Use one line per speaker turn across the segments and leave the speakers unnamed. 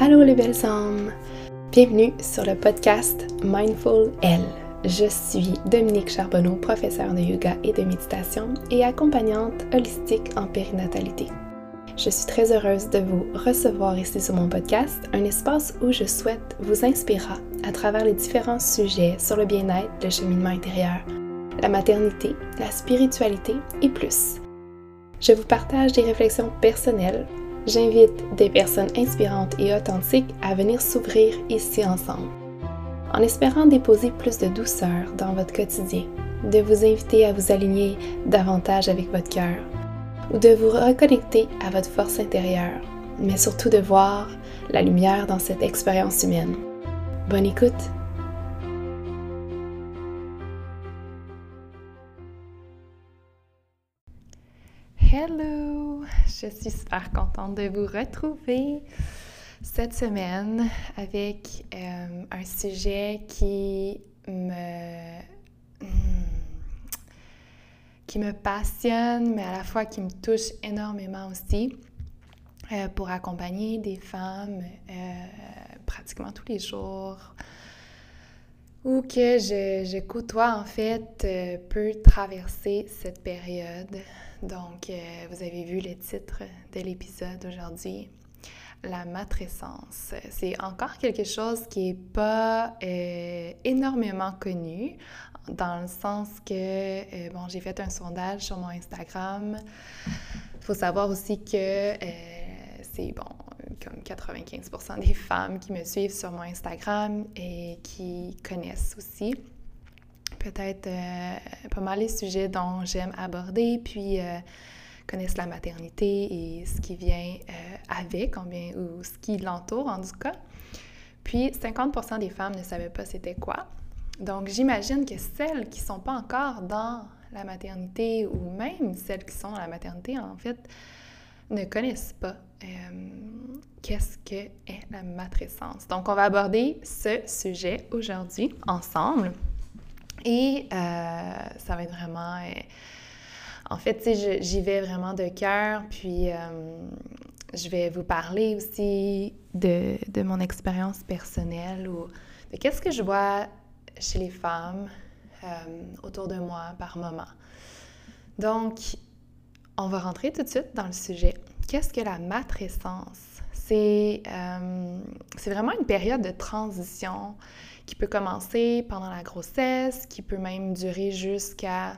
Allô les belles âmes! Bienvenue sur le podcast Mindful Elle. Je suis Dominique Charbonneau, professeure de yoga et de méditation et accompagnante holistique en périnatalité. Je suis très heureuse de vous recevoir ici sur mon podcast, un espace où je souhaite vous inspirer à travers les différents sujets sur le bien-être, le cheminement intérieur, la maternité, la spiritualité et plus. Je vous partage des réflexions personnelles. J'invite des personnes inspirantes et authentiques à venir s'ouvrir ici ensemble, en espérant déposer plus de douceur dans votre quotidien, de vous inviter à vous aligner davantage avec votre cœur, ou de vous reconnecter à votre force intérieure, mais surtout de voir la lumière dans cette expérience humaine. Bonne écoute! Hello! Je suis super contente de vous retrouver cette semaine avec euh, un sujet qui me, hmm, qui me passionne, mais à la fois qui me touche énormément aussi euh, pour accompagner des femmes euh, pratiquement tous les jours ou que je, je côtoie en fait peut traverser cette période donc, euh, vous avez vu le titre de l'épisode aujourd'hui, la matrescence. C'est encore quelque chose qui n'est pas euh, énormément connu, dans le sens que, euh, bon, j'ai fait un sondage sur mon Instagram. Il faut savoir aussi que c'est, bon, comme 95% des femmes qui me suivent sur mon Instagram et qui connaissent aussi peut-être euh, pas mal les sujets dont j'aime aborder, puis euh, connaissent la maternité et ce qui vient euh, avec, ou ce qui l'entoure en tout cas. Puis 50 des femmes ne savaient pas c'était quoi. Donc j'imagine que celles qui ne sont pas encore dans la maternité, ou même celles qui sont dans la maternité, en fait, ne connaissent pas qu'est-ce que est la matrescence. Donc on va aborder ce sujet aujourd'hui ensemble. Et euh, ça va être vraiment... Euh, en fait, j'y vais vraiment de cœur, puis euh, je vais vous parler aussi de, de mon expérience personnelle ou de qu'est-ce que je vois chez les femmes autour de moi par moment. Donc, on va rentrer tout de suite dans le sujet. Qu'est-ce que la matrescence? C'est vraiment une période de transition qui peut commencer pendant la grossesse, qui peut même durer jusqu'à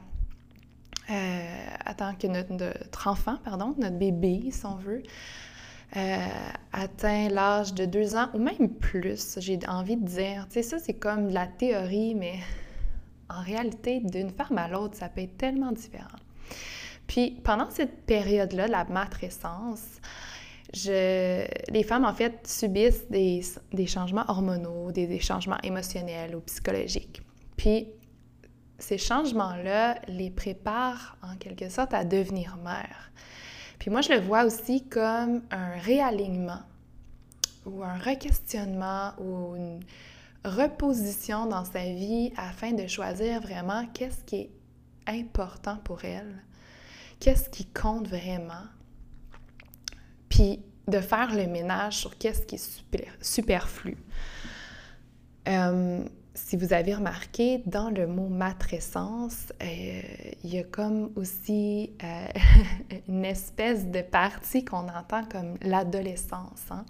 euh, que notre, enfant, pardon, notre bébé, si on veut, euh, atteint l'âge de deux ans ou même plus. J'ai envie de dire, tu sais, ça c'est comme la théorie, mais en réalité, d'une femme à l'autre, ça peut être tellement différent. Puis pendant cette période-là, la matrescence, les femmes, en fait, subissent des, changements hormonaux, des, changements émotionnels ou psychologiques. Puis, ces changements-là les préparent en quelque sorte à devenir mère. Puis moi, je le vois aussi comme un réalignement ou un requestionnement ou une reposition dans sa vie afin de choisir vraiment qu'est-ce qui est important pour elle, qu'est-ce qui compte vraiment, puis de faire le ménage sur qu'est-ce qui est super, superflu. Euh, si vous avez remarqué, dans le mot matrescence, euh, il y a comme aussi euh, une espèce de partie qu'on entend comme l'adolescence. Hein.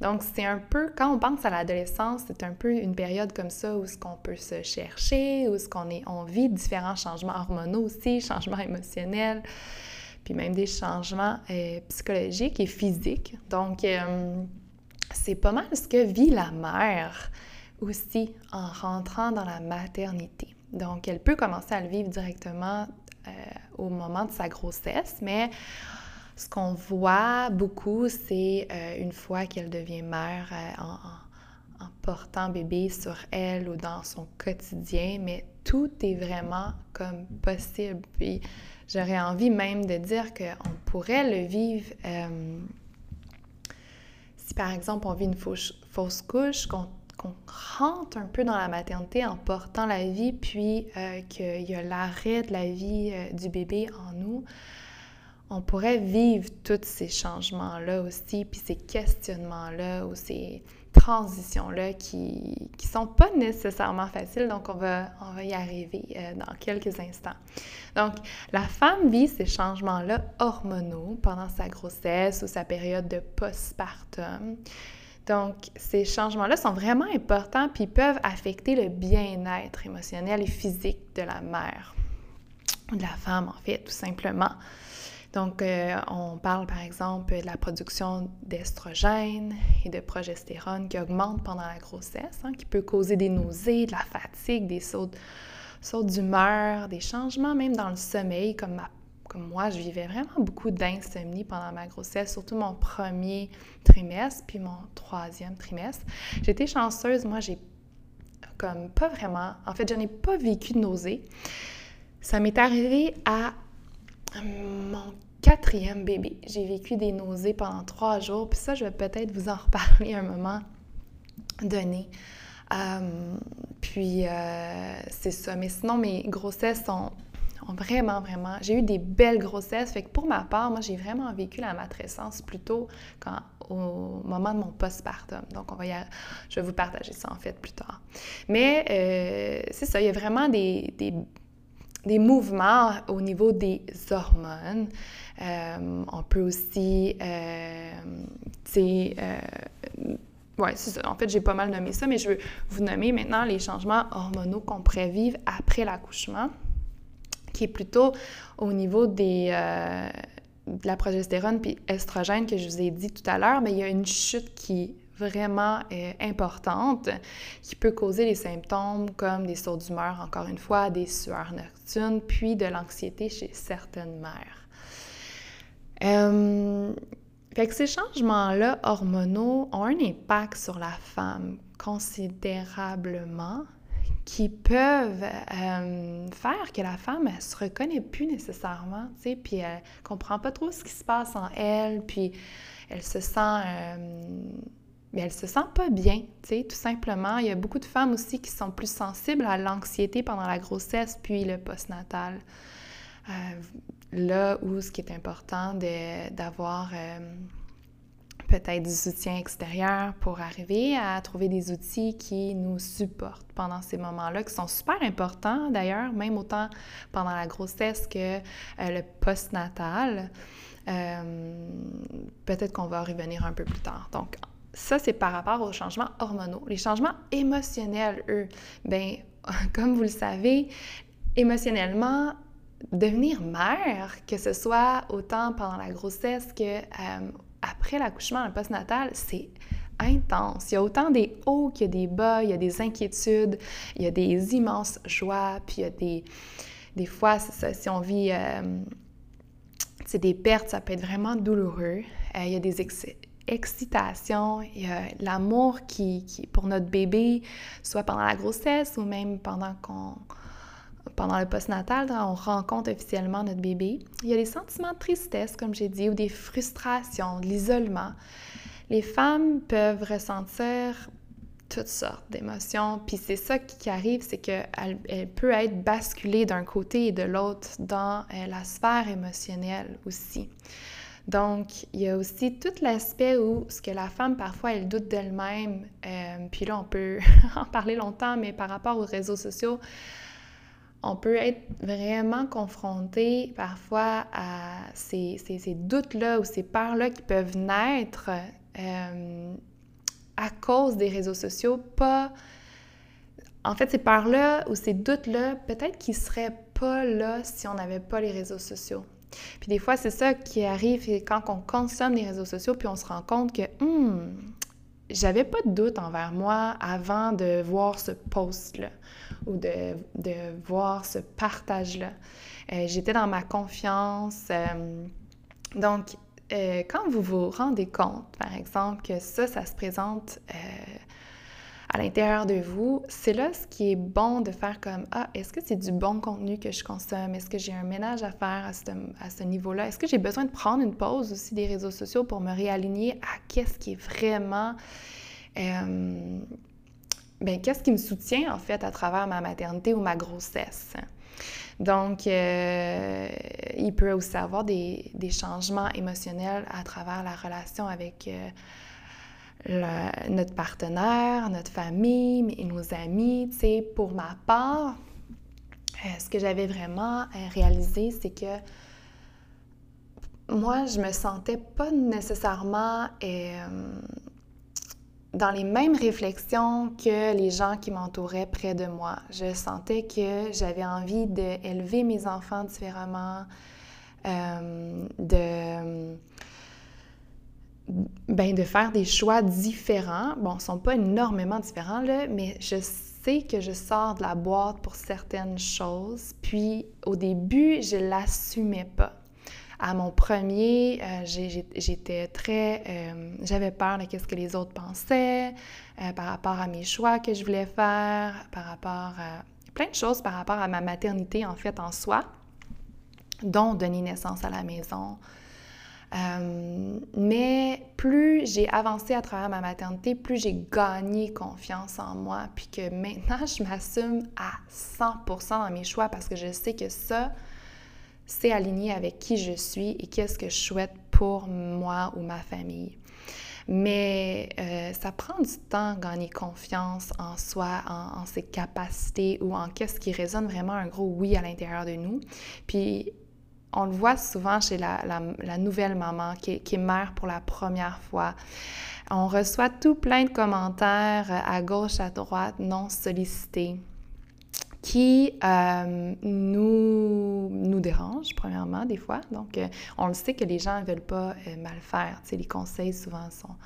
Donc, c'est un peu, quand on pense à l'adolescence, c'est un peu une période comme ça où ce qu'on peut se chercher, où ce qu'on est, on vit différents changements hormonaux aussi, changements émotionnels puis même des changements euh, psychologiques et physiques. Donc, c'est pas mal ce que vit la mère aussi en rentrant dans la maternité. Donc, elle peut commencer à le vivre directement euh, au moment de sa grossesse, mais ce qu'on voit beaucoup, c'est une fois qu'elle devient mère en, en, portant bébé sur elle ou dans son quotidien, mais tout est vraiment comme possible. Puis J'aurais envie même de dire qu'on pourrait le vivre euh, si par exemple on vit une fausse, couche, qu'on rentre un peu dans la maternité en portant la vie, puis euh, qu'il y a l'arrêt de la vie euh, du bébé en nous, on pourrait vivre tous ces changements-là aussi, puis ces questionnements-là ou ces transitions-là qui ne sont pas nécessairement faciles. Donc, on va, on va y arriver euh, dans quelques instants. Donc, la femme vit ces changements-là hormonaux pendant sa grossesse ou sa période de postpartum. Donc, ces changements-là sont vraiment importants puis peuvent affecter le bien-être émotionnel et physique de la mère, de la femme en fait, tout simplement. Donc, euh, on parle par exemple de la production d'estrogène et de progestérone qui augmente pendant la grossesse, hein, qui peut causer des nausées, de la fatigue, des sauts, d'humeur, des changements même dans le sommeil, comme, comme moi, je vivais vraiment beaucoup d'insomnie pendant ma grossesse, surtout mon premier trimestre, puis mon troisième trimestre. J'étais chanceuse, moi, j'ai comme pas vraiment, en fait, je n'ai pas vécu de nausées. Ça m'est arrivé à mon quatrième bébé. J'ai vécu des nausées pendant trois jours, puis ça, je vais peut-être vous en reparler un moment donné. Euh, puis, euh, c'est ça. Mais sinon, mes grossesses sont, vraiment, vraiment... J'ai eu des belles grossesses. Fait que pour ma part, moi, j'ai vraiment vécu la matrescence plutôt quand, au moment de mon postpartum. Donc, on va y je vais vous partager ça, en fait, plus tard. Mais euh, c'est ça, il y a vraiment des des mouvements au niveau des hormones. Euh, on peut aussi, euh, tu sais, ouais, c'est ça. En fait, j'ai pas mal nommé ça, mais je veux vous nommer maintenant les changements hormonaux qu'on pourrait vivre après l'accouchement, qui est plutôt au niveau des, de la progestérone puis estrogène que je vous ai dit tout à l'heure, mais il y a une chute qui vraiment euh, importante qui peut causer des symptômes comme des sauts d'humeur, encore une fois, des sueurs nocturnes, puis de l'anxiété chez certaines mères. Euh, ces changements-là hormonaux ont un impact sur la femme considérablement qui peuvent euh, faire que la femme, elle se reconnaît plus nécessairement, tu sais, puis elle comprend pas trop ce qui se passe en elle, puis elle se sent mais elle se sent pas bien, tu sais, tout simplement. Il y a beaucoup de femmes aussi qui sont plus sensibles à l'anxiété pendant la grossesse puis le postnatal. Euh, là où ce qui est important d'avoir euh, peut-être du soutien extérieur pour arriver à trouver des outils qui nous supportent pendant ces moments-là, qui sont super importants d'ailleurs, même autant pendant la grossesse que euh, le postnatal. peut-être qu'on va revenir un peu plus tard. Donc, ça, c'est par rapport aux changements hormonaux. Les changements émotionnels, eux, bien, comme vous le savez, émotionnellement, devenir mère, que ce soit autant pendant la grossesse que euh, après l'accouchement, le postnatal, c'est intense. Il y a autant des hauts qu'il y a des bas, il y a des inquiétudes, il y a des immenses joies, puis il y a des, des fois, si on vit euh, des pertes, ça peut être vraiment douloureux. Euh, il y a des excès, excitation, il y a l'amour qui, pour notre bébé, soit pendant la grossesse ou même pendant qu'on pendant le postnatal, on rencontre officiellement notre bébé. Il y a des sentiments de tristesse, comme j'ai dit, ou des frustrations, de l'isolement. Les femmes peuvent ressentir toutes sortes d'émotions, puis c'est ça qui arrive, c'est qu'elle elle peut être basculée d'un côté et de l'autre dans euh, la sphère émotionnelle aussi. Donc, il y a aussi tout l'aspect où ce que la femme, parfois, elle doute d'elle-même. Euh, puis là, on peut en parler longtemps, mais par rapport aux réseaux sociaux, on peut être vraiment confronté parfois à ces, doutes-là ou ces peurs-là qui peuvent naître euh, à cause des réseaux sociaux, pas... En fait, ces peurs-là ou ces doutes-là, peut-être qu'ils ne seraient pas là si on n'avait pas les réseaux sociaux. Puis des fois, c'est ça qui arrive quand on consomme les réseaux sociaux, puis on se rend compte que, hmm, j'avais pas de doute envers moi avant de voir ce post-là ou de, voir ce partage-là. Euh, j'étais dans ma confiance. Euh, donc, euh, quand vous vous rendez compte, par exemple, que ça, ça se présente à l'intérieur de vous, c'est là ce qui est bon de faire comme Ah, est-ce que c'est du bon contenu que je consomme? Est-ce que j'ai un ménage à faire à ce, niveau-là? Est-ce que j'ai besoin de prendre une pause aussi des réseaux sociaux pour me réaligner à qu'est-ce qui est vraiment. Ben, qu'est-ce qui me soutient en fait à travers ma maternité ou ma grossesse? Donc, euh, il peut aussi avoir des, changements émotionnels à travers la relation avec euh, notre partenaire, notre famille et nos amis. Tu sais, pour ma part, euh, ce que j'avais vraiment réalisé, c'est que moi, je me sentais pas nécessairement dans les mêmes réflexions que les gens qui m'entouraient près de moi. Je sentais que j'avais envie d'élever mes enfants différemment, euh, de, ben, de faire des choix différents. Bon, ils ne sont pas énormément différents, là, mais je sais que je sors de la boîte pour certaines choses. Puis, au début, je ne l'assumais pas à mon premier, euh, j'étais très... Euh, j'avais peur de ce que les autres pensaient euh, par rapport à mes choix que je voulais faire, par rapport à plein de choses par rapport à ma maternité en fait en soi, dont donner naissance à la maison. mais plus j'ai avancé à travers ma maternité, plus j'ai gagné confiance en moi, puis que maintenant je m'assume à 100% dans mes choix parce que je sais que ça, c'est aligné avec qui je suis et qu'est-ce que je souhaite pour moi ou ma famille. Mais euh, ça prend du temps gagner confiance en soi, en, ses capacités ou en qu'est-ce qui résonne vraiment un gros oui à l'intérieur de nous. Puis on le voit souvent chez la, nouvelle maman qui qui est, mère pour la première fois. On reçoit tout plein de commentaires à gauche, à droite, non sollicités qui euh, nous, nous dérange, premièrement, des fois. Donc, euh, on le sait que les gens ne veulent pas euh, mal faire. Les conseils, souvent, sont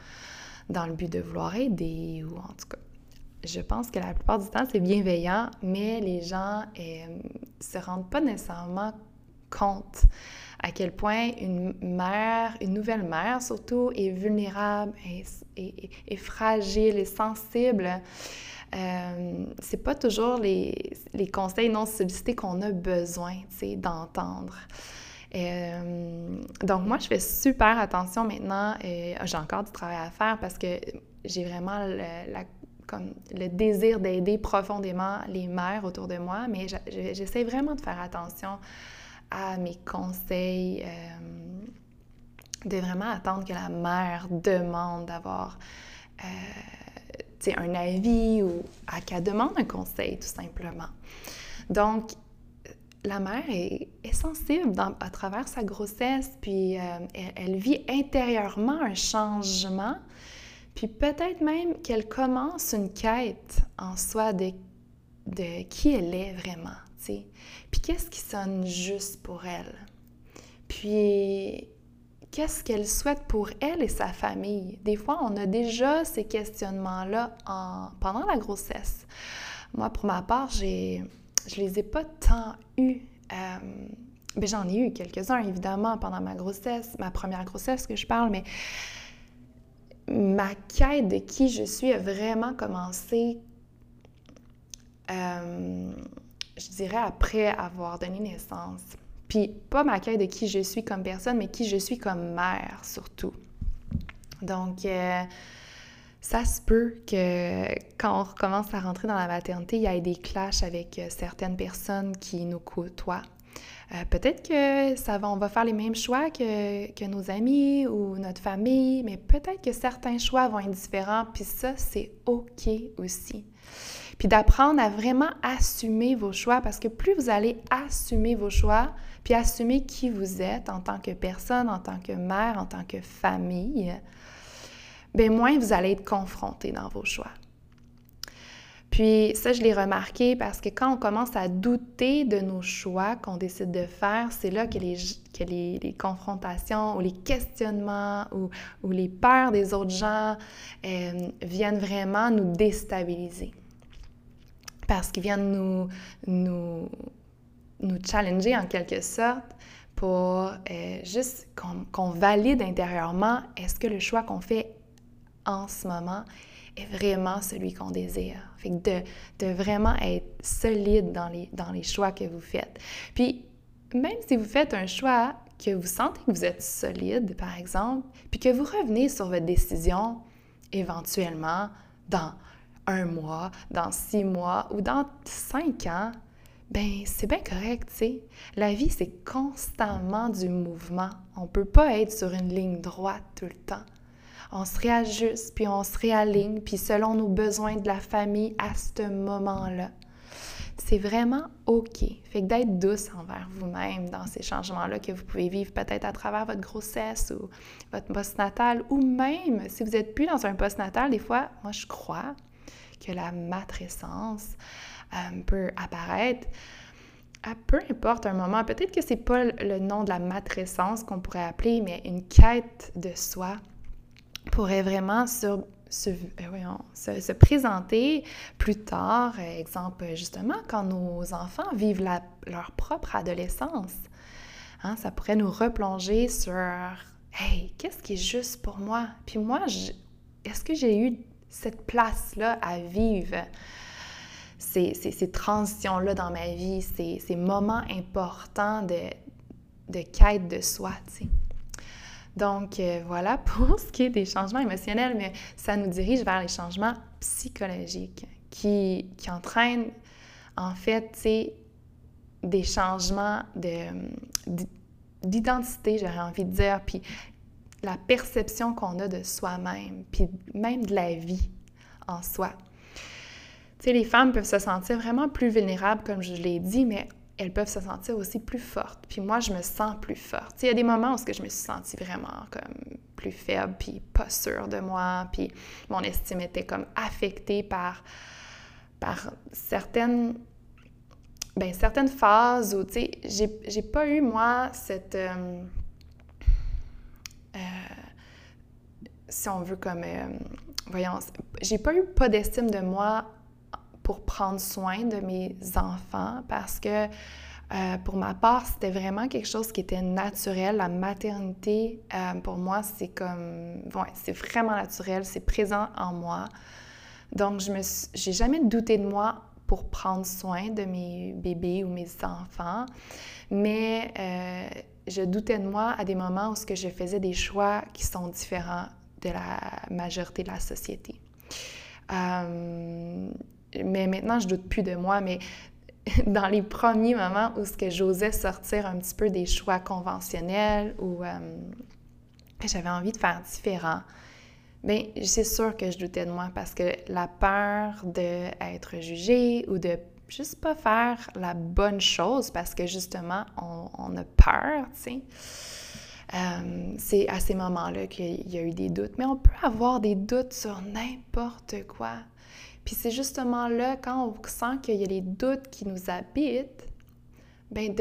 dans le but de vouloir aider ou en tout cas. Je pense que la plupart du temps, c'est bienveillant, mais les gens ne se rendent pas nécessairement compte à quel point une mère, une nouvelle mère surtout, est vulnérable, et fragile et sensible euh, c'est pas toujours les, les, conseils non sollicités qu'on a besoin d'entendre. Euh, donc moi, je fais super attention maintenant. et j'ai encore du travail à faire parce que j'ai vraiment le, le désir d'aider profondément les mères autour de moi, mais j'essaie vraiment de faire attention à mes conseils, euh, de vraiment attendre que la mère demande d'avoir un avis ou à qu'elle demande un conseil, tout simplement. Donc, la mère est, sensible à travers sa grossesse, puis euh, elle, vit intérieurement un changement, puis peut-être même qu'elle commence une quête en soi de, de qui elle est vraiment, sais. Puis qu'est-ce qui sonne juste pour elle? Puis qu'est-ce qu'elle souhaite pour elle et sa famille? Des fois, on a déjà ces questionnements-là pendant la grossesse. Moi, pour ma part, j'ai, je les ai pas tant eus. Euh, ben, j'en ai eu quelques-uns, évidemment, pendant ma grossesse, ma première grossesse que je parle, mais ma quête de qui je suis a vraiment commencé, euh, je dirais, après avoir donné naissance. Puis pas ma quête de qui je suis comme personne, mais qui je suis comme mère surtout. Donc, euh, ça se peut que quand on recommence à rentrer dans la maternité, il y ait des clashs avec euh, certaines personnes qui nous côtoient. Euh, peut-être que ça va, on va faire les mêmes choix que, que nos amis ou notre famille, mais peut-être que certains choix vont être différents, puis ça, c'est OK aussi. Puis d'apprendre à vraiment assumer vos choix, parce que plus vous allez assumer vos choix, puis assumer qui vous êtes en tant que personne, en tant que mère, en tant que famille, bien moins vous allez être confronté dans vos choix. Puis ça, je l'ai remarqué parce que quand on commence à douter de nos choix qu'on décide de faire, c'est là que les, que les, confrontations ou les questionnements ou, les peurs des autres gens euh, viennent vraiment nous déstabiliser. Parce qu'ils viennent nous, nous, nous challenger en quelque sorte pour euh, juste qu'on valide intérieurement est-ce que le choix qu'on fait en ce moment est vraiment celui qu'on désire? Fait que de, de, vraiment être solide dans les, dans les choix que vous faites. Puis, même si vous faites un choix que vous sentez que vous êtes solide, par exemple, puis que vous revenez sur votre décision éventuellement dans un mois, dans six mois ou dans cinq ans, ben c'est bien correct, tu sais. La vie, c'est constamment du mouvement. On peut pas être sur une ligne droite tout le temps. On se réajuste, puis on se réaligne, puis selon nos besoins de la famille à ce moment-là. C'est vraiment OK. Fait que d'être douce envers vous-même dans ces changements-là que vous pouvez vivre peut-être à travers votre grossesse ou votre post-natal, ou même si vous n'êtes plus dans un post-natal, des fois, moi je crois que la matrescence, euh, peut apparaître à peu importe un moment. Peut-être que c'est pas le nom de la matrescence qu'on pourrait appeler, mais une quête de soi pourrait vraiment euh, se, se, présenter plus tard, euh, exemple justement quand nos enfants vivent leur propre adolescence. Hein, ça pourrait nous replonger sur Hey, qu'est-ce qui est juste pour moi? Puis moi, est-ce que j'ai eu cette place-là à vivre? ces, transitions-là dans ma vie, ces, moments importants de, de quête de soi, tu sais. Donc euh, voilà pour ce qui est des changements émotionnels, mais ça nous dirige vers les changements psychologiques qui, qui entraînent en fait, tu sais, des changements d'identité, j'aurais envie de dire, puis la perception qu'on a de soi-même, puis même de la vie en soi sais, les femmes peuvent se sentir vraiment plus vulnérables, comme je l'ai dit, mais elles peuvent se sentir aussi plus fortes. Puis moi, je me sens plus forte. Il y a des moments où je me suis sentie vraiment comme plus faible, puis pas sûre de moi, puis mon estime était comme affectée par, par certaines, ben, certaines phases où, tu sais, j'ai pas eu, moi, cette... Euh, si on veut comme... Euh, voyons, j'ai pas eu pas d'estime de moi pour prendre soin de mes enfants parce que euh, pour ma part, c'était vraiment quelque chose qui était naturel. La maternité, euh, pour moi, c'est comme, ouais, c'est vraiment naturel, c'est présent en moi. Donc, je me, j'ai jamais douté de moi pour prendre soin de mes bébés ou mes enfants, mais euh, je doutais de moi à des moments où ce que je faisais des choix qui sont différents de la majorité de la société mais maintenant, je doute plus de moi, mais dans les premiers moments où ce que j'osais sortir un petit peu des choix conventionnels ou euh, j'avais envie de faire différent, bien, c'est sûr que je doutais de moi parce que la peur d'être jugée ou de juste pas faire la bonne chose parce que justement, on, a peur, tu sais. Euh, c'est à ces moments-là qu'il y a eu des doutes. Mais on peut avoir des doutes sur n'importe quoi. Puis c'est justement là, quand on sent qu'il y a les doutes qui nous habitent, bien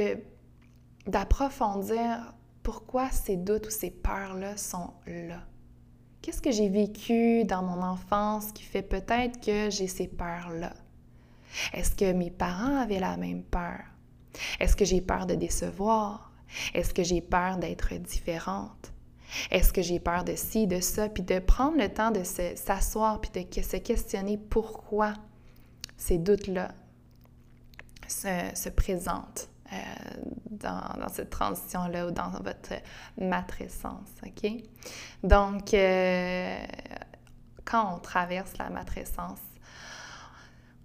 d'approfondir pourquoi ces doutes ou ces peurs-là sont là. Qu'est-ce que j'ai vécu dans mon enfance qui fait peut-être que j'ai ces peurs-là? Est-ce que mes parents avaient la même peur? Est-ce que j'ai peur de décevoir? Est-ce que j'ai peur d'être différente? Est-ce que j'ai peur de ci, de ça? Puis de prendre le temps de s'asseoir puis de se questionner pourquoi ces doutes-là se, présentent euh, dans, cette transition-là ou dans votre matrescence, OK? Donc, euh, quand on traverse la matrescence,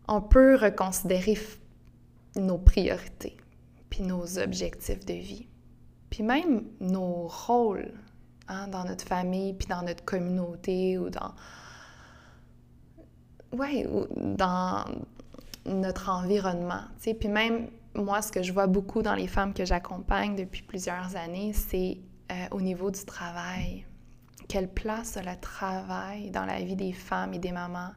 on peut reconsidérer nos priorités, puis nos objectifs de vie, puis même nos rôles Hein, dans notre famille, puis dans notre communauté ou dans... Ouais, ou dans notre environnement. Puis même, moi, ce que je vois beaucoup dans les femmes que j'accompagne depuis plusieurs années, c'est euh, au niveau du travail. Quelle place a le travail dans la vie des femmes et des mamans?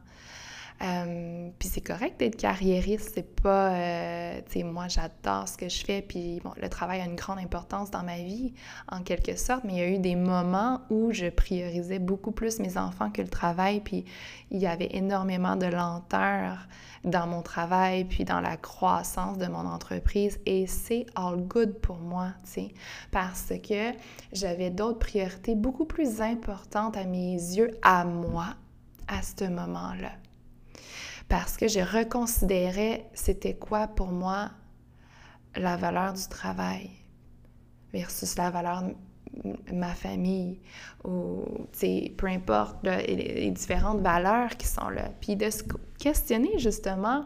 Euh, puis c'est correct d'être carriériste, c'est pas, euh, tu sais, moi j'adore ce que je fais, puis bon, le travail a une grande importance dans ma vie, en quelque sorte, mais il y a eu des moments où je priorisais beaucoup plus mes enfants que le travail, puis il y avait énormément de lenteur dans mon travail, puis dans la croissance de mon entreprise, et c'est all good pour moi, tu sais, parce que j'avais d'autres priorités beaucoup plus importantes à mes yeux, à moi, à ce moment-là parce que je reconsidérais c'était quoi pour moi la valeur du travail versus la valeur de ma famille ou, peu importe, les, différentes valeurs qui sont là. Puis de se questionner justement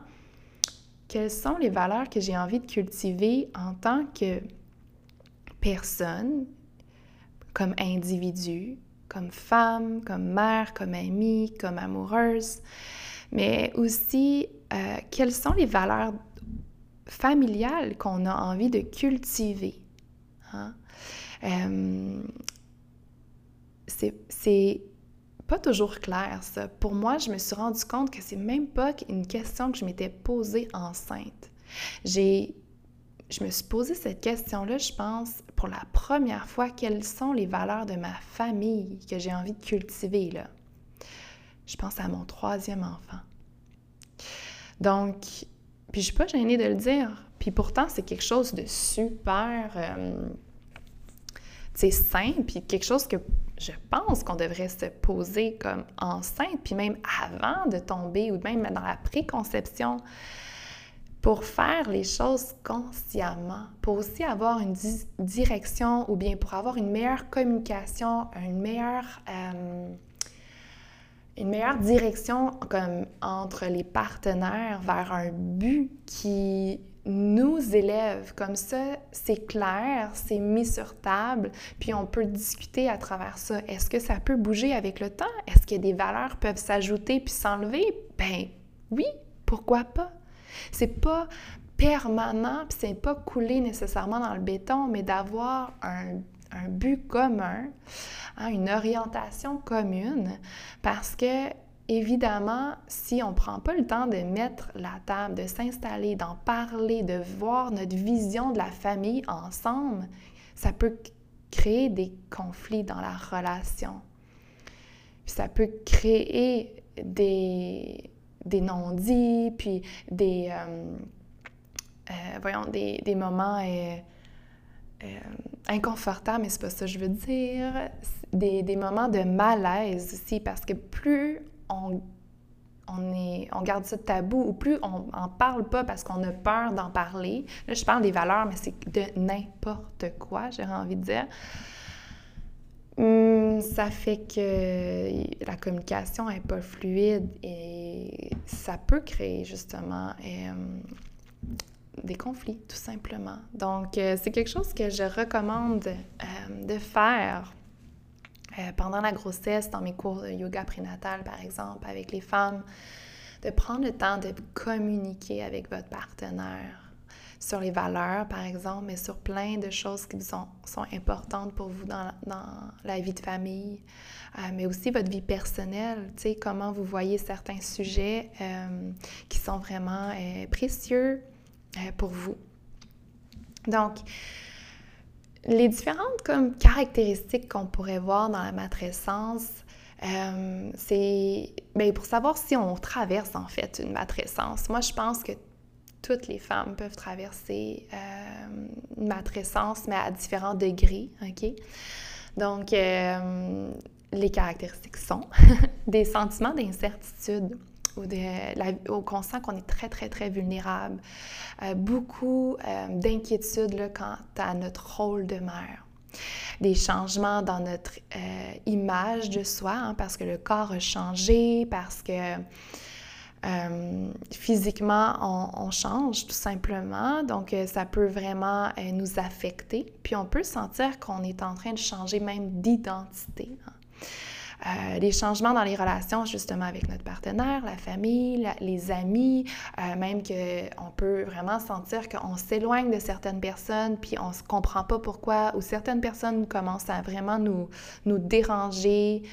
quelles sont les valeurs que j'ai envie de cultiver en tant que personne, comme individu, comme femme, comme mère, comme amie, comme amoureuse, mais aussi euh, quelles sont les valeurs familiales qu'on a envie de cultiver. Hein? Euh, c'est pas toujours clair, ça. Pour moi, je me suis rendu compte que c'est même pas une question que je m'étais posée enceinte. J'ai je me suis posé cette question-là, je pense, pour la première fois, quelles sont les valeurs de ma famille que j'ai envie de cultiver, là? Je pense à mon troisième enfant. Donc, puis je suis pas gênée de le dire. Puis pourtant, c'est quelque chose de super, euh, simple, puis quelque chose que je pense qu'on devrait se poser comme enceinte, puis même avant de tomber, ou même dans la préconception pour faire les choses consciemment, pour aussi avoir une direction ou bien pour avoir une meilleure communication, une meilleure, euh, une meilleure direction comme entre les partenaires vers un but qui nous élève. Comme ça, c'est clair, c'est mis sur table, puis on peut discuter à travers ça. Est-ce que ça peut bouger avec le temps? Est-ce que des valeurs peuvent s'ajouter puis s'enlever? Ben oui, pourquoi pas? C'est pas permanent, puis c'est pas coulé nécessairement dans le béton, mais d'avoir un, but commun, hein, une orientation commune, parce que évidemment, si on ne prend pas le temps de mettre la table, de s'installer, d'en parler, de voir notre vision de la famille ensemble, ça peut créer des conflits dans la relation. ça peut créer des, des non-dits, puis des, euh, euh, voyons, des, des moments euh, inconfortables, mais c'est pas ça que je veux dire, des, des, moments de malaise aussi, parce que plus on, on, est, on garde ça tabou, ou plus on n'en parle pas parce qu'on a peur d'en parler, là je parle des valeurs, mais c'est de n'importe quoi, j'aurais envie de dire, Hum, ça fait que la communication n'est pas fluide et ça peut créer justement euh, des conflits, tout simplement. Donc, euh, c'est quelque chose que je recommande euh, de faire pendant la grossesse, dans mes cours de yoga prénatal, par exemple, avec les femmes, de prendre le temps de communiquer avec votre partenaire sur les valeurs, par exemple, mais sur plein de choses qui sont, importantes pour vous dans, dans la vie de famille, euh, mais aussi votre vie personnelle, tu sais, comment vous voyez certains sujets euh, qui sont vraiment euh, précieux pour vous. Donc, les différentes comme, caractéristiques qu'on pourrait voir dans la matrescence, c'est ben, pour savoir si on traverse en fait une matrescence. Moi, je pense que toutes les femmes peuvent traverser euh, une matrescence, mais à différents degrés, OK? Donc, euh, les caractéristiques sont des sentiments d'incertitude ou de où on sent qu'on est très, très, très vulnérable. Euh, beaucoup d'inquiétude quant à notre rôle de mère. Des changements dans notre image de soi, hein, parce que le corps a changé, parce que euh, physiquement, on, change tout simplement, donc euh, ça peut vraiment euh, nous affecter. Puis on peut sentir qu'on est en train de changer même d'identité. Hein. Les changements dans les relations justement avec notre partenaire, la famille, les amis, même qu'on peut vraiment sentir qu'on s'éloigne de certaines personnes, puis on ne comprend pas pourquoi, ou certaines personnes commencent à vraiment nous, nous déranger.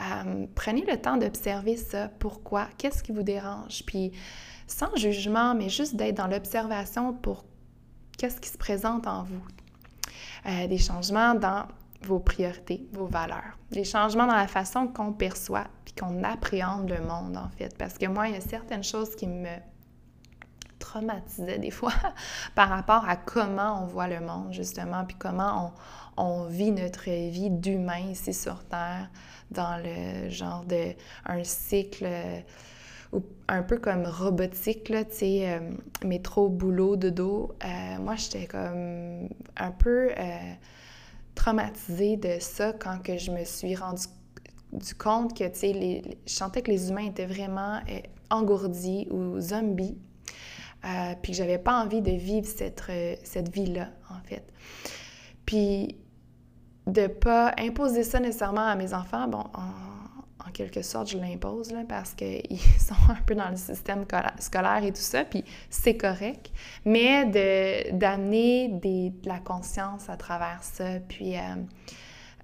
Euh, prenez le temps d'observer ça. Pourquoi? Qu'est-ce qui vous dérange? Puis sans jugement, mais juste d'être dans l'observation pour qu'est-ce qui se présente en vous. Euh, des changements dans vos priorités, vos valeurs. Des changements dans la façon qu'on perçoit puis qu'on appréhende le monde, en fait. Parce que moi, il y a certaines choses qui me traumatisaient des fois par rapport à comment on voit le monde, justement, puis comment on, vit notre vie d'humain ici sur Terre dans le genre de un cycle euh, un peu comme robotique, là, tu sais, euh, métro, boulot, dodo. Euh, moi, j'étais comme un peu traumatisée de ça quand que je me suis rendu du compte que, tu sais, je sentais que les humains étaient vraiment engourdis ou zombies euh, puis que j'avais pas envie de vivre cette, cette vie-là, en fait. Puis de pas imposer ça nécessairement à mes enfants, bon, en, quelque sorte, je l'impose, là, parce qu'ils sont un peu dans le système scolaire et tout ça, puis c'est correct, mais d'amener de la conscience à travers ça, puis euh,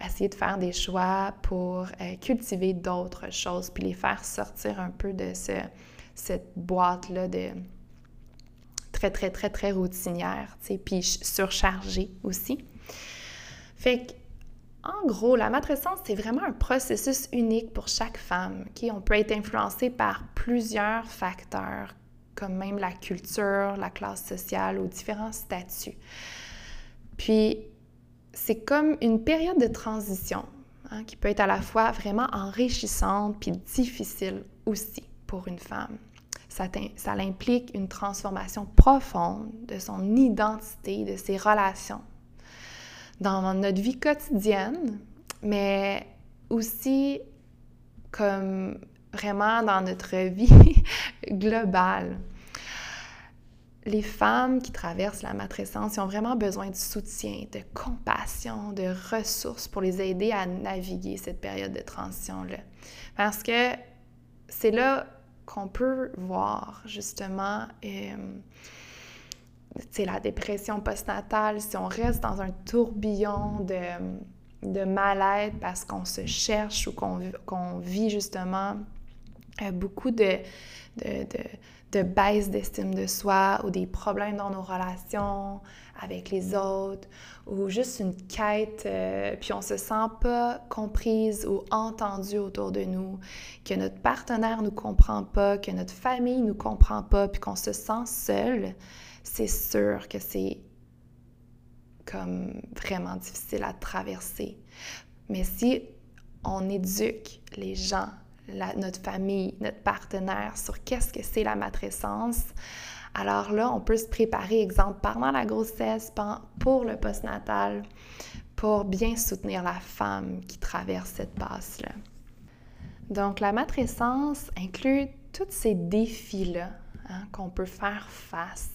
essayer de faire des choix pour euh, cultiver d'autres choses, puis les faire sortir un peu de ce, cette boîte-là de très, très, très, très routinière, tu sais, puis surchargée aussi. Fait que, en gros, la matrescence, c'est vraiment un processus unique pour chaque femme. qui On peut être influencé par plusieurs facteurs, comme même la culture, la classe sociale ou différents statuts. Puis, c'est comme une période de transition hein, qui peut être à la fois vraiment enrichissante puis difficile aussi pour une femme. Ça, ça implique une transformation profonde de son identité, de ses relations, dans notre vie quotidienne, mais aussi comme vraiment dans notre vie globale les femmes qui traversent la matrescence ont vraiment besoin de soutien, de compassion, de ressources pour les aider à naviguer cette période de transition-là. Parce que c'est là qu'on peut voir justement euh, la dépression postnatale, si on reste dans un tourbillon de, de mal-être parce qu'on se cherche ou qu'on vit justement euh, beaucoup de, de de baisse d'estime de soi ou des problèmes dans nos relations avec les autres ou juste une quête, euh, puis on se sent pas comprise ou entendue autour de nous, que notre partenaire nous comprend pas, que notre famille nous comprend pas, puis qu'on se sent seul, c'est sûr que c'est comme vraiment difficile à traverser. Mais si on éduque les gens notre famille, notre partenaire sur qu'est-ce que c'est la matrescence. Alors là, on peut se préparer, exemple, pendant la grossesse, pour le postnatal, pour bien soutenir la femme qui traverse cette passe-là. Donc, la matrescence inclut tous ces défis-là hein, qu'on peut faire face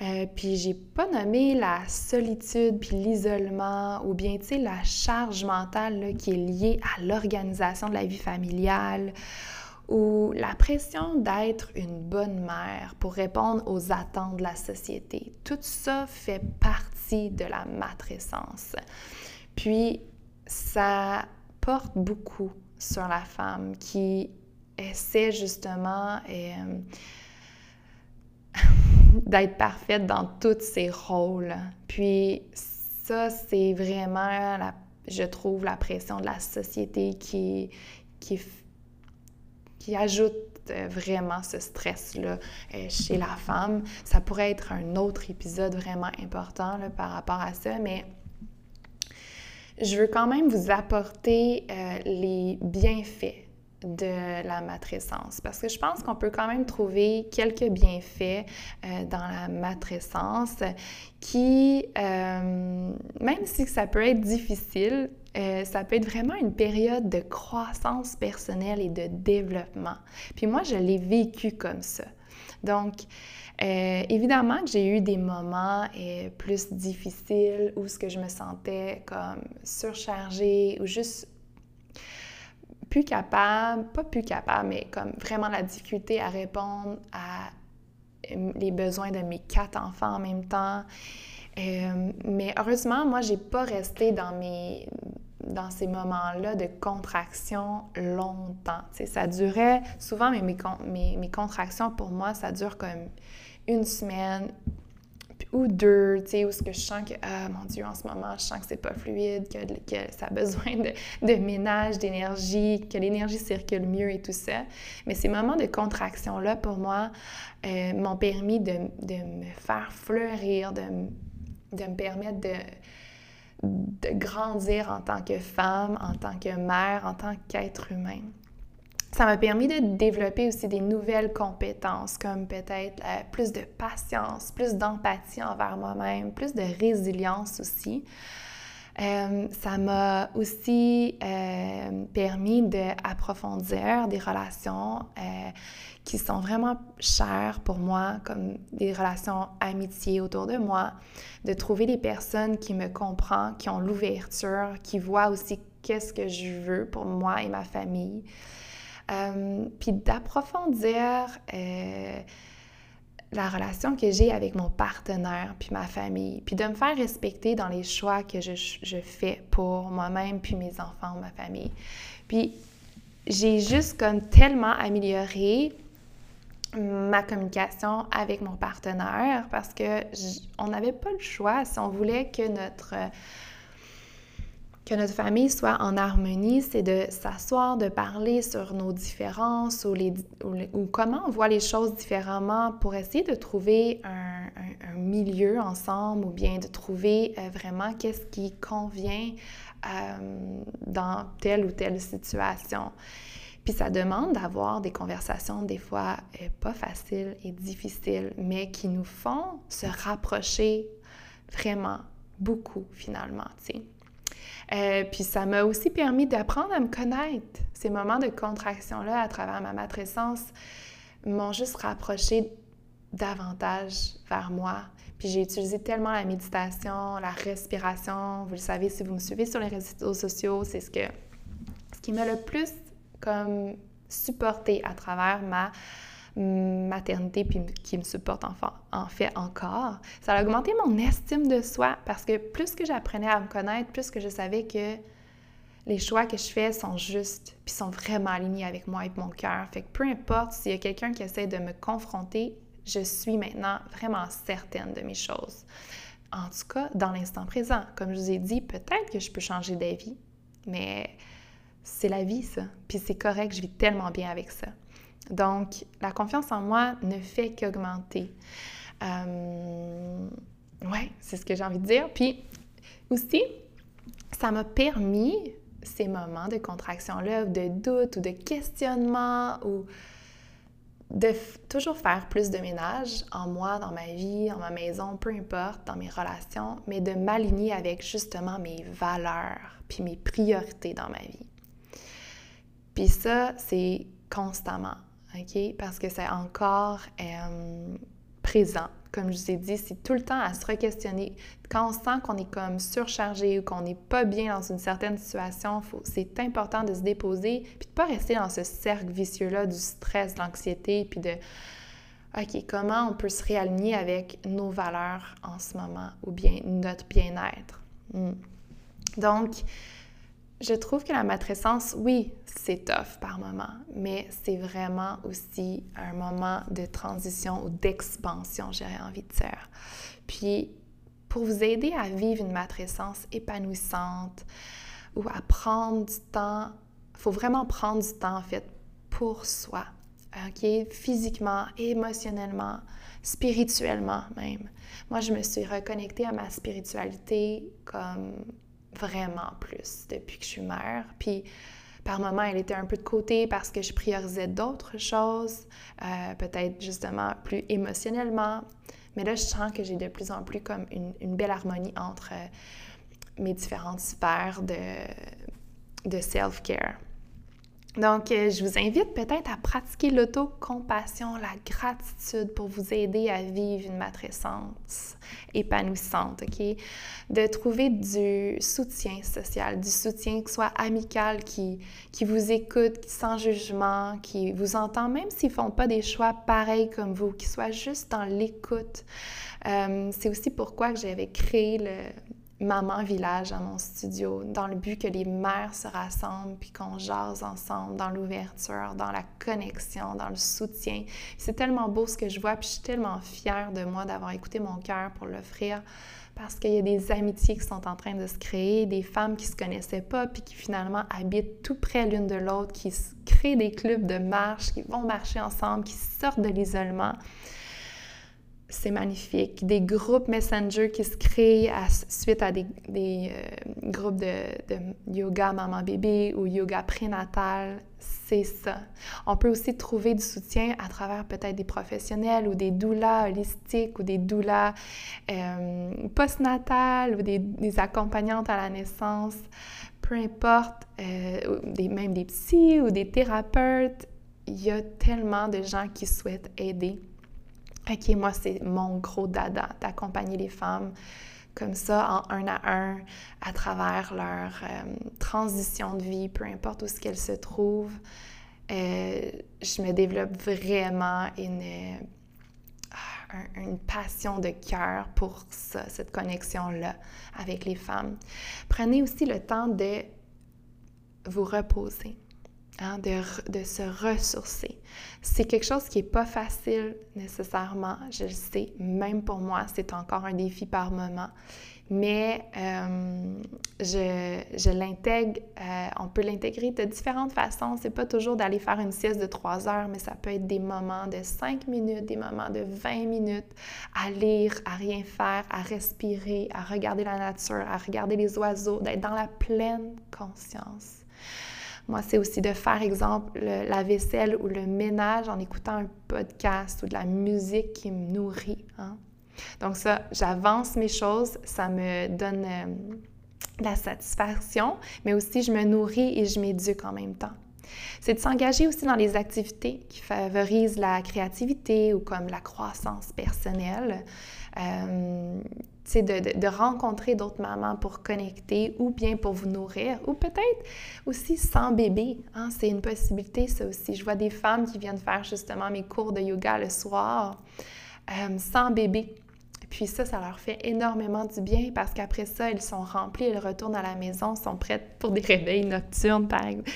euh, puis j'ai pas nommé la solitude puis l'isolement ou bien, tu sais, la charge mentale qui est liée à l'organisation de la vie familiale ou la pression d'être une bonne mère pour répondre aux attentes de la société. Tout ça fait partie de la matrescence. Puis ça porte beaucoup sur la femme qui essaie justement... Euh, d'être parfaite dans tous ses rôles. Puis ça, c'est vraiment, la, je trouve, la pression de la société qui, qui, qui ajoute euh, vraiment ce stress-là euh, chez la femme. Ça pourrait être un autre épisode vraiment important par rapport à ça, mais je veux quand même vous apporter euh, les bienfaits de la matrescence parce que je pense qu'on peut quand même trouver quelques bienfaits euh, dans la matrescence qui, euh, même si ça peut être difficile, euh, ça peut être vraiment une période de croissance personnelle et de développement. Puis moi, je l'ai vécu comme ça. Donc, évidemment que j'ai eu des moments plus difficiles où ce que je me sentais comme surchargée ou juste plus capable, pas plus capable, mais comme vraiment la difficulté à répondre à euh, les besoins de mes quatre enfants en même temps. Euh, mais heureusement, moi, j'ai pas resté dans mes dans ces moments-là de contraction longtemps. ça durait, souvent mes, mes, contractions pour moi, ça dure comme une semaine, ou deux, tu sais, où ce que je sens que, ah mon Dieu, en ce moment, je sens que c'est pas fluide, que, que, ça a besoin de, ménage, d'énergie, que l'énergie circule mieux et tout ça. Mais ces moments de contraction-là, pour moi, euh, m'ont permis de, me faire fleurir, de, me permettre de grandir en tant que femme, en tant que mère, en tant qu'être humain. Ça m'a permis de développer aussi des nouvelles compétences, comme peut-être euh, plus de patience, plus d'empathie envers moi-même, plus de résilience aussi. Euh, ça m'a aussi euh, permis d'approfondir des relations euh, qui sont vraiment chères pour moi, comme des relations amitié autour de moi, de trouver des personnes qui me comprennent, qui ont l'ouverture, qui voient aussi qu'est-ce que je veux pour moi et ma famille. Puis d'approfondir la relation que j'ai avec mon partenaire, puis ma famille, puis de me faire respecter dans les choix que je, fais pour moi-même, puis mes enfants ma famille. Puis j'ai juste comme tellement amélioré ma communication avec mon partenaire parce que on n'avait pas le choix si on voulait que notre que notre famille soit en harmonie, c'est de s'asseoir, de parler sur nos différences ou, comment on voit les choses différemment pour essayer de trouver un, milieu ensemble ou bien de trouver euh, vraiment qu'est-ce qui convient euh, dans telle ou telle situation. Puis ça demande d'avoir des conversations des fois euh, pas faciles et difficiles, mais qui nous font se rapprocher vraiment beaucoup finalement. Euh, puis ça m'a aussi permis d'apprendre à me connaître. Ces moments de contraction-là à travers ma matrescence m'ont juste rapproché davantage vers moi. Puis j'ai utilisé tellement la méditation, la respiration. Vous le savez si vous me suivez sur les réseaux sociaux, c'est ce ce qui m'a le plus comme supporté à travers ma maternité puis qui me supporte en, fait encore, ça a augmenté mon estime de soi parce que plus que j'apprenais à me connaître, plus que je savais que les choix que je fais sont justes puis sont vraiment alignés avec moi et mon cœur. Fait que peu importe s'il y a quelqu'un qui essaie de me confronter, je suis maintenant vraiment certaine de mes choses. En tout cas, dans l'instant présent. Comme je vous ai dit, peut-être que je peux changer d'avis, mais c'est la vie, ça. Puis c'est correct, je vis tellement bien avec ça. Donc, la confiance en moi ne fait qu'augmenter. Euh, ouais, c'est ce que j'ai envie de dire. Puis aussi, ça m'a permis ces moments de contraction-là, de doute ou de questionnement ou de toujours faire plus de ménage en moi, dans ma vie, dans ma maison, peu importe, dans mes relations, mais de m'aligner avec justement mes valeurs puis mes priorités dans ma vie. Puis ça, c'est constamment. OK? Parce que c'est encore euh, présent. Comme je vous ai dit, c'est tout le temps à se re-questionner. Quand on sent qu'on est comme surchargé ou qu'on n'est pas bien dans une certaine situation, c'est important de se déposer puis de ne pas rester dans ce cercle vicieux-là du stress, de l'anxiété, puis de OK, comment on peut se réaligner avec nos valeurs en ce moment ou bien notre bien-être? Hmm. Donc, je trouve que la matrescence, oui, c'est tough par moment, mais c'est vraiment aussi un moment de transition ou d'expansion, j'aurais envie de dire. Puis, pour vous aider à vivre une matrescence épanouissante ou à prendre du temps, il faut vraiment prendre du temps, en fait, pour soi, OK? Physiquement, émotionnellement, spirituellement même. Moi, je me suis reconnectée à ma spiritualité comme vraiment plus depuis que je suis mère. Puis par moments, elle était un peu de côté parce que je priorisais d'autres choses, euh, peut-être justement plus émotionnellement. Mais là, je sens que j'ai de plus en plus comme une, belle harmonie entre euh, mes différentes sphères de, de self-care. Donc, euh, je vous invite peut-être à pratiquer l'autocompassion, la gratitude pour vous aider à vivre une matrescence épanouissante, OK? De trouver du soutien social, du soutien qui soit amical, qui, qui vous écoute sans jugement, qui vous entend, même s'ils ne font pas des choix pareils comme vous, qui soit juste dans l'écoute. Euh, c'est aussi pourquoi j'avais créé le, maman village à mon studio, dans le but que les mères se rassemblent puis qu'on jase ensemble dans l'ouverture, dans la connexion, dans le soutien. C'est tellement beau ce que je vois, puis je suis tellement fière de moi d'avoir écouté mon cœur pour l'offrir parce qu'il y a des amitiés qui sont en train de se créer, des femmes qui se connaissaient pas puis qui finalement habitent tout près l'une de l'autre, qui créent des clubs de marche, qui vont marcher ensemble, qui sortent de l'isolement. C'est magnifique. Des groupes Messenger qui se créent suite à des, euh, groupes de, yoga maman-bébé ou yoga prénatal, c'est ça. On peut aussi trouver du soutien à travers peut-être des professionnels ou des doulas holistiques ou des doulas euh, postnatales ou des, accompagnantes à la naissance, peu importe, euh, même des psys ou des thérapeutes. Il y a tellement de gens qui souhaitent aider OK, moi, c'est mon gros dada d'accompagner les femmes comme ça, en un à un, à travers leur euh, transition de vie, peu importe où ce qu'elles se trouvent. Euh, je me développe vraiment une, euh, une passion de cœur pour ça, cette connexion-là avec les femmes. Prenez aussi le temps de vous reposer. Hein, de, se ressourcer. C'est quelque chose qui n'est pas facile nécessairement, je le sais, même pour moi, c'est encore un défi par moment. Mais euh, je, l'intègre, euh, on peut l'intégrer de différentes façons. C'est pas toujours d'aller faire une sieste de trois heures, mais ça peut être des moments de cinq minutes, des moments de 20 minutes à lire, à rien faire, à respirer, à regarder la nature, à regarder les oiseaux, d'être dans la pleine conscience. Moi, c'est aussi de faire, exemple, la vaisselle ou le ménage en écoutant un podcast ou de la musique qui me nourrit. Hein. Donc ça, j'avance mes choses, ça me donne euh, de la satisfaction, mais aussi je me nourris et je m'éduque en même temps. C'est de s'engager aussi dans les activités qui favorisent la créativité ou comme la croissance personnelle. Euh, de, de, rencontrer d'autres mamans pour connecter ou bien pour vous nourrir ou peut-être aussi sans bébé. Hein, c'est une possibilité, ça aussi. Je vois des femmes qui viennent faire justement mes cours de yoga le soir euh, sans bébé. Puis ça, ça leur fait énormément du bien parce qu'après ça, elles sont remplies, elles retournent à la maison, sont prêtes pour des réveils nocturnes, par exemple.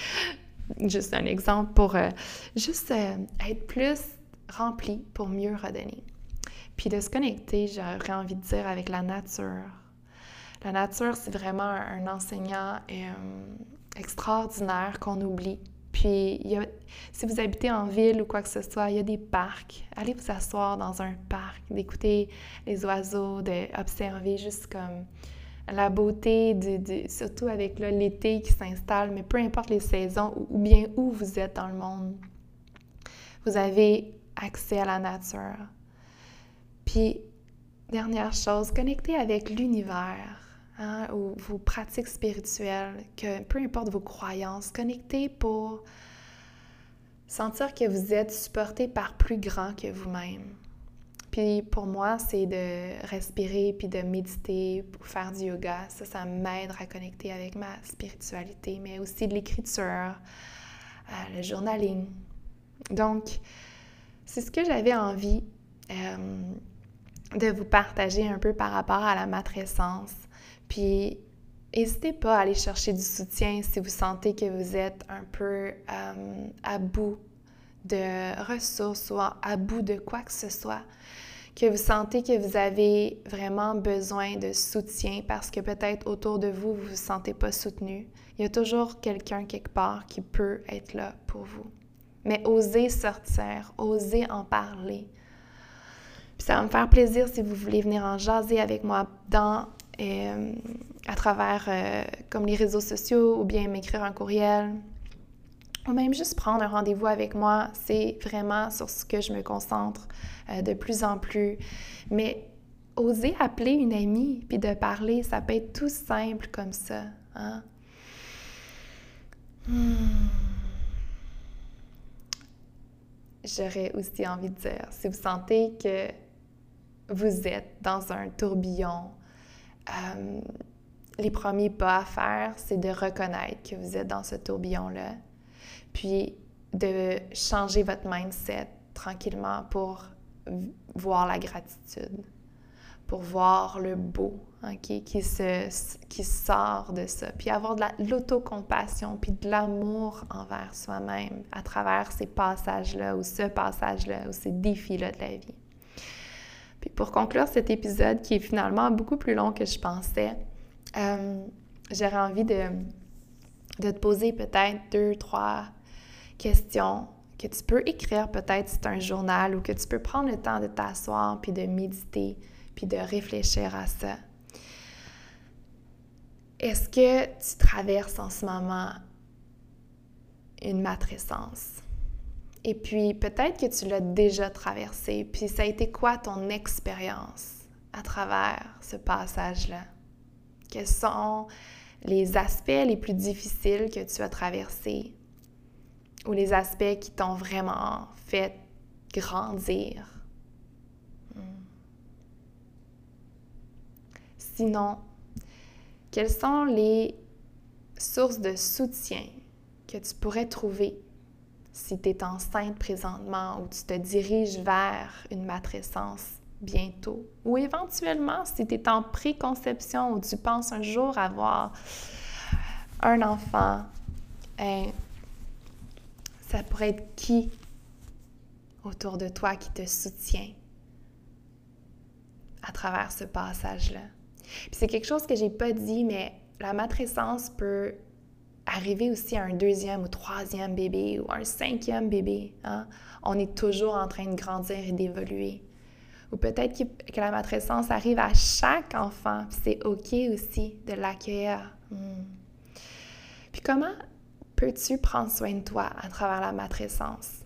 Juste un exemple pour euh, juste euh, être plus remplies pour mieux redonner. Puis de se connecter, j'aurais envie de dire, avec la nature. La nature, c'est vraiment un, enseignant euh, extraordinaire qu'on oublie. Puis, si vous habitez en ville ou quoi que ce soit, il y a des parcs. Allez vous asseoir dans un parc, d'écouter les oiseaux, d'observer juste comme la beauté, surtout avec l'été qui s'installe, mais peu importe les saisons ou bien où vous êtes dans le monde, vous avez accès à la nature. Puis, dernière chose, connectez avec l'univers hein, ou vos pratiques spirituelles, que peu importe vos croyances, connectez pour sentir que vous êtes supporté par plus grand que vous-même. Puis pour moi, c'est de respirer puis de méditer pour faire du yoga. Ça, ça m'aide à connecter avec ma spiritualité, mais aussi de l'écriture, euh, le journaling. Donc, c'est ce que j'avais envie euh, de vous partager un peu par rapport à la matrescence. Puis, n'hésitez pas à aller chercher du soutien si vous sentez que vous êtes un peu euh, à bout de ressources ou à bout de quoi que ce soit, que vous sentez que vous avez vraiment besoin de soutien parce que peut-être autour de vous, vous ne vous sentez pas soutenu. Il y a toujours quelqu'un quelque part qui peut être là pour vous. Mais osez sortir, osez en parler, ça va me faire plaisir si vous voulez venir en jaser avec moi dans, euh, à travers euh, comme les réseaux sociaux ou bien m'écrire un courriel ou même juste prendre un rendez-vous avec moi. C'est vraiment sur ce que je me concentre euh, de plus en plus. Mais oser appeler une amie puis de parler, ça peut être tout simple comme ça. Hein? Hmm. J'aurais aussi envie de dire, si vous sentez que vous êtes dans un tourbillon, euh, les premiers pas à faire, c'est de reconnaître que vous êtes dans ce tourbillon-là, puis de changer votre mindset tranquillement pour voir la gratitude, pour voir le beau qui, se, qui sort de ça, puis avoir de l'autocompassion, puis de l'amour envers soi-même à travers ces passages-là ou ce passage-là ou ces défis-là de la vie. Puis pour conclure cet épisode qui est finalement beaucoup plus long que je pensais, euh, j'aurais envie de, de te poser peut-être deux, trois questions que tu peux écrire peut-être c'est un journal ou que tu peux prendre le temps de t'asseoir puis de méditer puis de réfléchir à ça. Est-ce que tu traverses en ce moment une matrescence? Et puis peut-être que tu l'as déjà traversé, puis ça a été quoi ton expérience à travers ce passage-là? Quels sont les aspects les plus difficiles que tu as traversés ou les aspects qui t'ont vraiment fait grandir? Hmm. Sinon, quelles sont les sources de soutien que tu pourrais trouver si tu es enceinte présentement ou tu te diriges vers une matrescence bientôt. Ou éventuellement, si tu es en préconception ou tu penses un jour avoir un enfant, hein, ça pourrait être qui autour de toi qui te soutient à travers ce passage-là? c'est quelque chose que j'ai pas dit, mais la matrescence peut arriver aussi à un deuxième ou troisième bébé ou un cinquième bébé. Hein? On est toujours en train de grandir et d'évoluer. Ou peut-être que, la matrescence arrive à chaque enfant, c'est OK aussi de l'accueillir. Hmm. Puis comment peux-tu prendre soin de toi à travers la matrescence?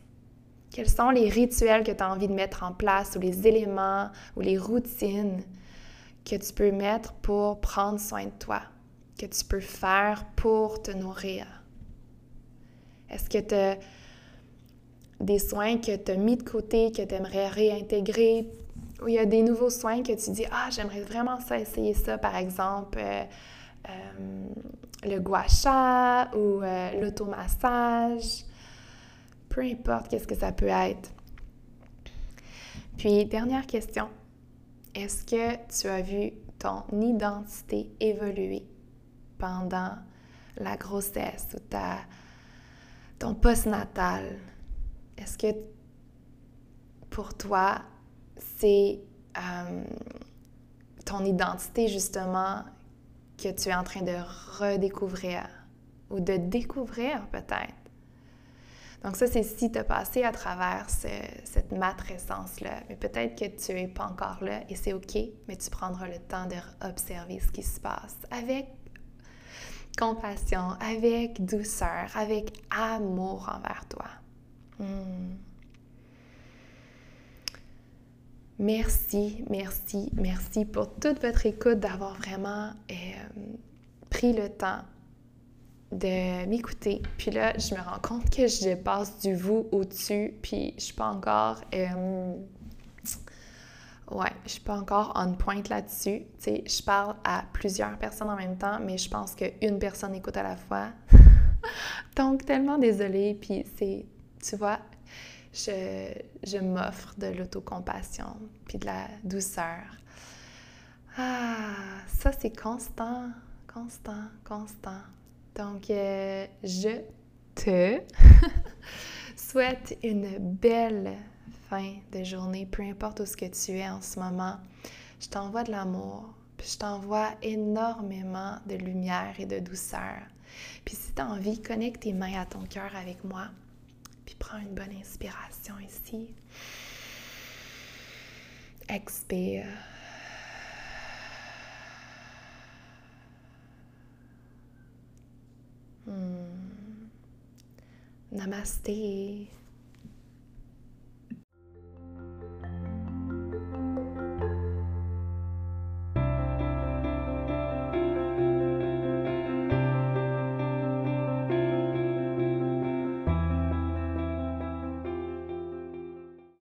Quels sont les rituels que tu as envie de mettre en place ou les éléments ou les routines que tu peux mettre pour prendre soin de toi? Que tu peux faire pour te nourrir? Est-ce que tu as des soins que tu as mis de côté, que tu aimerais réintégrer? Ou il y a des nouveaux soins que tu dis, ah, j'aimerais vraiment ça, essayer ça, par exemple, euh, euh, le gua sha ou euh, l'automassage? Peu importe qu'est-ce que ça peut être. Puis, dernière question. Est-ce que tu as vu ton identité évoluer? Pendant la grossesse ou ta, ton postnatal? Est-ce que pour toi, c'est euh, ton identité justement que tu es en train de redécouvrir ou de découvrir peut-être? Donc ça, c'est si tu as passé à travers cette matrescence-là. Mais peut-être que tu n'es pas encore là et c'est OK, mais tu prendras le temps d'observer ce qui se passe avec compassion, avec douceur, avec amour envers toi. Hmm. Merci, merci, merci pour toute votre écoute, d'avoir vraiment euh, pris le temps de m'écouter. Puis là, je me rends compte que je passe du vous au-dessus, puis je suis pas encore... Euh, Ouais, je suis pas encore on point là-dessus. Tu sais, je parle à plusieurs personnes en même temps, mais je pense qu'une personne écoute à la fois. Donc, tellement désolée. Puis, c'est, tu vois, je, je m'offre de l'autocompassion, puis de la douceur. Ah, ça, c'est constant, constant, constant. Donc, euh, je te souhaite une belle fin de journée, peu importe où ce que tu es en ce moment, je t'envoie de l'amour, puis je t'envoie énormément de lumière et de douceur. Puis si tu as envie, connecte tes mains à ton cœur avec moi, puis prends une bonne inspiration ici. Expire. Hmm. Namasté.